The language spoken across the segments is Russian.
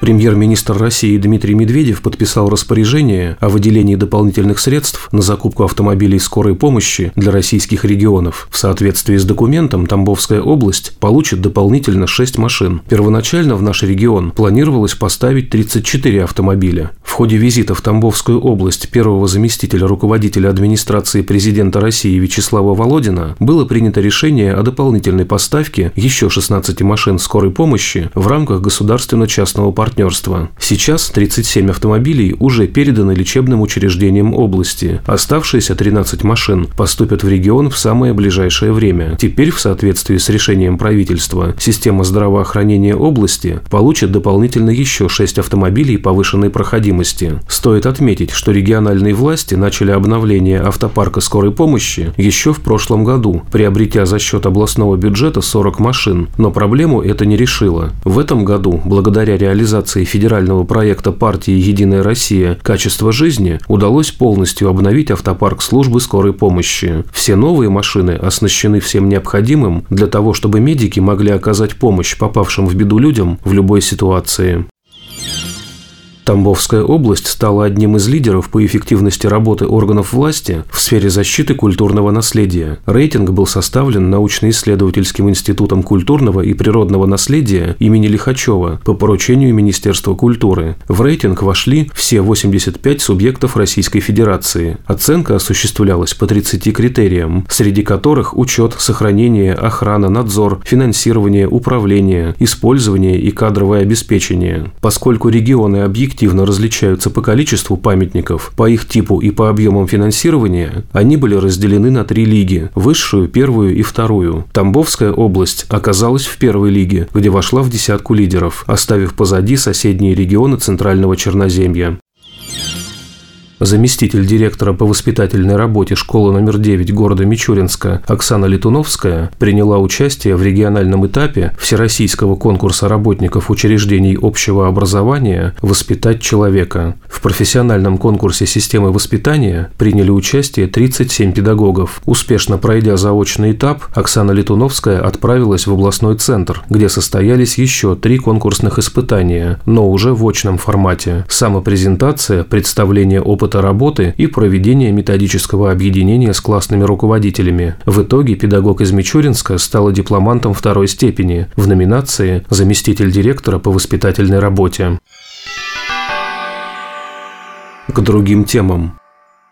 Премьер-министр России Дмитрий Медведев подписал распоряжение о выделении дополнительных средств на закупку автомобилей скорой помощи для российских регионов. В соответствии с документом Тамбовская область получит дополнительно 6 машин. Первоначально в наш регион планировалось поставить 34 автомобиля. В ходе визита в Тамбовскую область первого заместителя руководителя администрации президента России Вячеслава Володина было принято решение о дополнительной поставке еще 16 машин скорой помощи в рамках государственно-частного партнерства партнерства. Сейчас 37 автомобилей уже переданы лечебным учреждениям области. Оставшиеся 13 машин поступят в регион в самое ближайшее время. Теперь, в соответствии с решением правительства, система здравоохранения области получит дополнительно еще 6 автомобилей повышенной проходимости. Стоит отметить, что региональные власти начали обновление автопарка скорой помощи еще в прошлом году, приобретя за счет областного бюджета 40 машин, но проблему это не решило. В этом году, благодаря реализации реализации федерального проекта партии «Единая Россия. Качество жизни» удалось полностью обновить автопарк службы скорой помощи. Все новые машины оснащены всем необходимым для того, чтобы медики могли оказать помощь попавшим в беду людям в любой ситуации. Тамбовская область стала одним из лидеров по эффективности работы органов власти в сфере защиты культурного наследия. Рейтинг был составлен научно-исследовательским институтом культурного и природного наследия имени Лихачева по поручению Министерства культуры. В рейтинг вошли все 85 субъектов Российской Федерации. Оценка осуществлялась по 30 критериям, среди которых учет, сохранение, охрана, надзор, финансирование, управление, использование и кадровое обеспечение. Поскольку регионы объективно объективно различаются по количеству памятников, по их типу и по объемам финансирования, они были разделены на три лиги – высшую, первую и вторую. Тамбовская область оказалась в первой лиге, где вошла в десятку лидеров, оставив позади соседние регионы Центрального Черноземья. Заместитель директора по воспитательной работе школы номер 9 города Мичуринска Оксана Летуновская приняла участие в региональном этапе Всероссийского конкурса работников учреждений общего образования «Воспитать человека». В профессиональном конкурсе системы воспитания приняли участие 37 педагогов. Успешно пройдя заочный этап, Оксана Летуновская отправилась в областной центр, где состоялись еще три конкурсных испытания, но уже в очном формате. Самопрезентация, представление опыта опыта работы и проведения методического объединения с классными руководителями. В итоге педагог из Мичуринска стала дипломантом второй степени в номинации «Заместитель директора по воспитательной работе». К другим темам.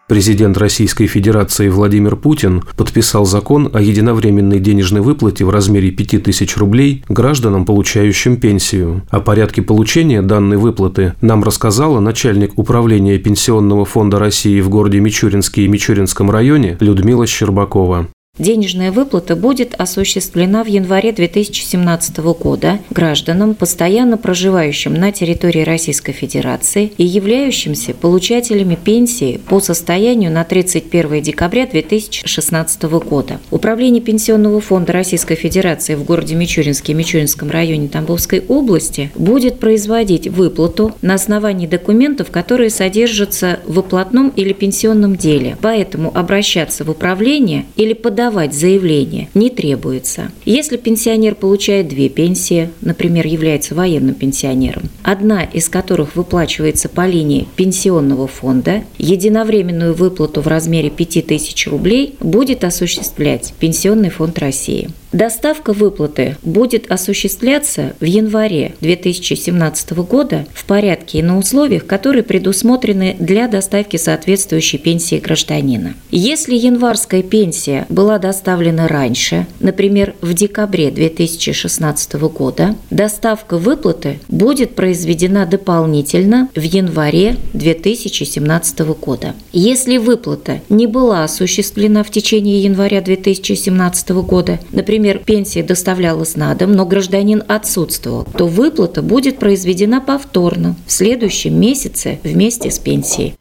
Президент Российской Федерации Владимир Путин подписал закон о единовременной денежной выплате в размере 5000 рублей гражданам, получающим пенсию. О порядке получения данной выплаты нам рассказала начальник управления Пенсионного фонда России в городе Мичуринске и Мичуринском районе Людмила Щербакова. Денежная выплата будет осуществлена в январе 2017 года гражданам, постоянно проживающим на территории Российской Федерации и являющимся получателями пенсии по состоянию на 31 декабря 2016 года. Управление Пенсионного фонда Российской Федерации в городе Мичуринске и Мичуринском районе Тамбовской области будет производить выплату на основании документов, которые содержатся в выплатном или пенсионном деле. Поэтому обращаться в управление или подавать подавать заявление не требуется. Если пенсионер получает две пенсии, например, является военным пенсионером, одна из которых выплачивается по линии пенсионного фонда, единовременную выплату в размере 5000 рублей будет осуществлять Пенсионный фонд России. Доставка выплаты будет осуществляться в январе 2017 года в порядке и на условиях, которые предусмотрены для доставки соответствующей пенсии гражданина. Если январская пенсия была доставлена раньше, например, в декабре 2016 года, доставка выплаты будет произведена дополнительно в январе 2017 года. Если выплата не была осуществлена в течение января 2017 года, например, например, пенсия доставлялась на дом, но гражданин отсутствовал, то выплата будет произведена повторно в следующем месяце вместе с пенсией.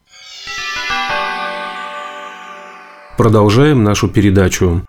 Продолжаем нашу передачу.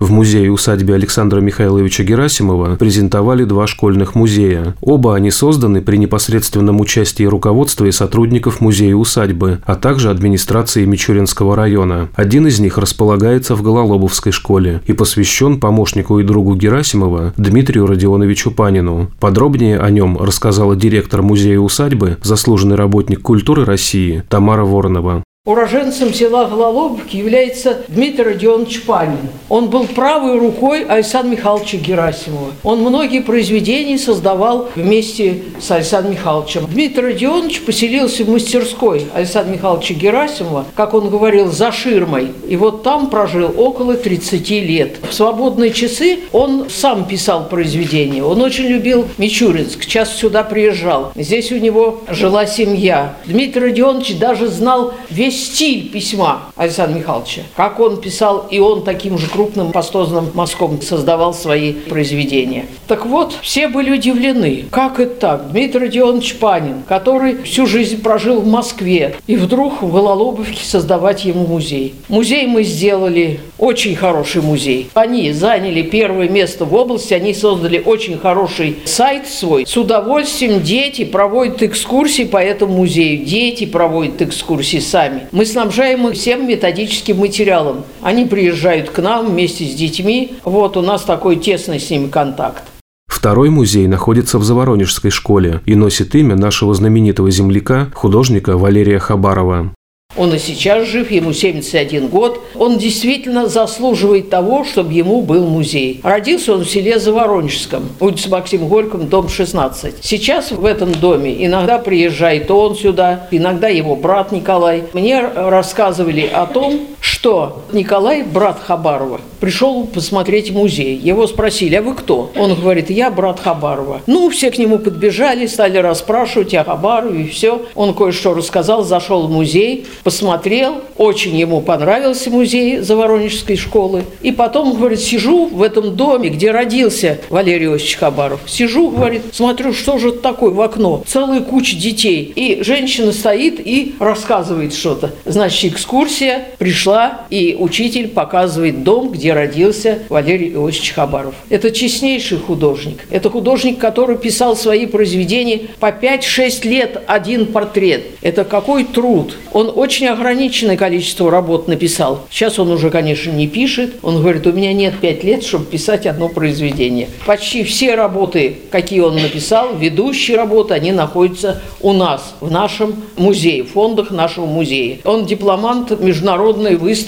В музее-усадьбе Александра Михайловича Герасимова презентовали два школьных музея. Оба они созданы при непосредственном участии руководства и сотрудников музея-усадьбы, а также администрации Мичуринского района. Один из них располагается в Гололобовской школе и посвящен помощнику и другу Герасимова Дмитрию Родионовичу Панину. Подробнее о нем рассказала директор музея-усадьбы, заслуженный работник культуры России Тамара Воронова. Уроженцем села Гололобки является Дмитрий Родионович Панин. Он был правой рукой Александра Михайловича Герасимова. Он многие произведения создавал вместе с Александром Михайловичем. Дмитрий Родионович поселился в мастерской Александра Михайловича Герасимова, как он говорил, за ширмой. И вот там прожил около 30 лет. В свободные часы он сам писал произведения. Он очень любил Мичуринск, часто сюда приезжал. Здесь у него жила семья. Дмитрий Родионович даже знал весь стиль письма Александра Михайловича. Как он писал, и он таким же крупным пастозным мазком создавал свои произведения. Так вот, все были удивлены. Как это так? Дмитрий Родионович Панин, который всю жизнь прожил в Москве, и вдруг в Гололобовке создавать ему музей. Музей мы сделали, очень хороший музей. Они заняли первое место в области, они создали очень хороший сайт свой. С удовольствием дети проводят экскурсии по этому музею. Дети проводят экскурсии сами. Мы снабжаем их всем методическим материалом. Они приезжают к нам вместе с детьми. Вот у нас такой тесный с ними контакт. Второй музей находится в Заворонежской школе и носит имя нашего знаменитого земляка, художника Валерия Хабарова. Он и сейчас жив, ему 71 год. Он действительно заслуживает того, чтобы ему был музей. Родился он в селе Заворонежском, улица Максим Горьком, дом 16. Сейчас в этом доме иногда приезжает он сюда, иногда его брат Николай. Мне рассказывали о том, что Николай, брат Хабарова, пришел посмотреть музей. Его спросили, а вы кто? Он говорит, я брат Хабарова. Ну, все к нему подбежали, стали расспрашивать о Хабарове, и все. Он кое-что рассказал, зашел в музей, посмотрел, очень ему понравился музей Заворонежской школы. И потом, говорит, сижу в этом доме, где родился Валерий Иосифович Хабаров. Сижу, говорит, смотрю, что же это такое в окно. Целая куча детей. И женщина стоит и рассказывает что-то. Значит, экскурсия пришла, и учитель показывает дом, где родился Валерий Иосифович Хабаров. Это честнейший художник. Это художник, который писал свои произведения по 5-6 лет один портрет. Это какой труд. Он очень ограниченное количество работ написал. Сейчас он уже, конечно, не пишет. Он говорит, у меня нет пять лет, чтобы писать одно произведение. Почти все работы, какие он написал, ведущие работы, они находятся у нас, в нашем музее, в фондах нашего музея. Он дипломант международной выставки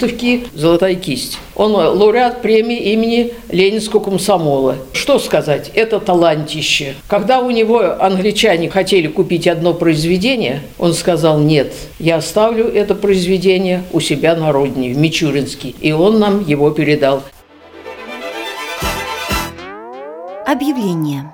«Золотая кисть». Он лауреат премии имени Ленинского комсомола. Что сказать, это талантище. Когда у него англичане хотели купить одно произведение, он сказал, нет, я оставлю это произведение у себя на родине, в Мичуринске. И он нам его передал. Объявление.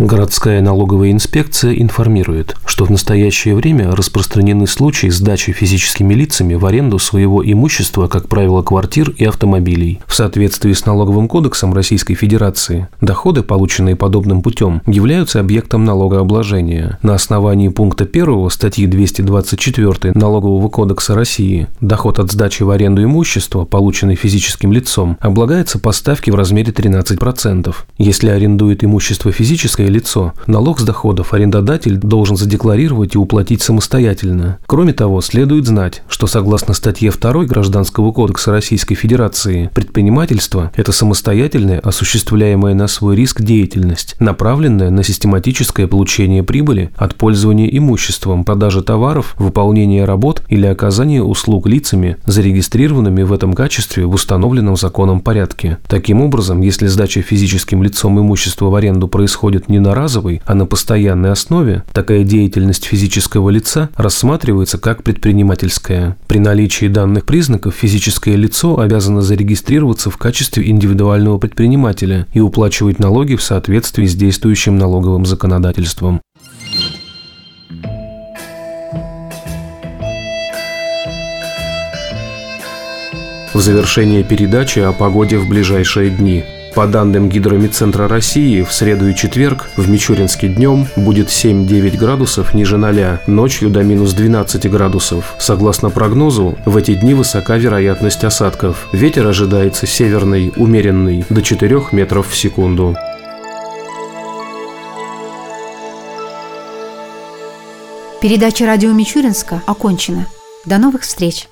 Городская налоговая инспекция информирует, что в настоящее время распространены случаи сдачи физическими лицами в аренду своего имущества, как правило, квартир и автомобилей. В соответствии с налоговым кодексом Российской Федерации, доходы, полученные подобным путем, являются объектом налогообложения. На основании пункта 1 статьи 224 Налогового кодекса России доход от сдачи в аренду имущества, полученный физическим лицом, облагается по ставке в размере 13%. Если арендует имущество физическое лицо. Налог с доходов арендодатель должен задекларировать и уплатить самостоятельно. Кроме того, следует знать, что согласно статье 2 Гражданского кодекса Российской Федерации, предпринимательство – это самостоятельная, осуществляемая на свой риск деятельность, направленная на систематическое получение прибыли от пользования имуществом, продажи товаров, выполнения работ или оказания услуг лицами, зарегистрированными в этом качестве в установленном законом порядке. Таким образом, если сдача физическим лицом имущества в аренду происходит не на разовой, а на постоянной основе, такая деятельность физического лица рассматривается как предпринимательская. При наличии данных признаков физическое лицо обязано зарегистрироваться в качестве индивидуального предпринимателя и уплачивать налоги в соответствии с действующим налоговым законодательством. В завершение передачи о погоде в ближайшие дни – По данным Гидромедцентра России, в среду и четверг в Мичуринске днем будет 7-9 градусов ниже 0, ночью до минус 12 градусов. Согласно прогнозу, в эти дни высока вероятность осадков. Ветер ожидается северный, умеренный, до 4 метров в секунду. Передача радио Мичуринска окончена. До новых встреч!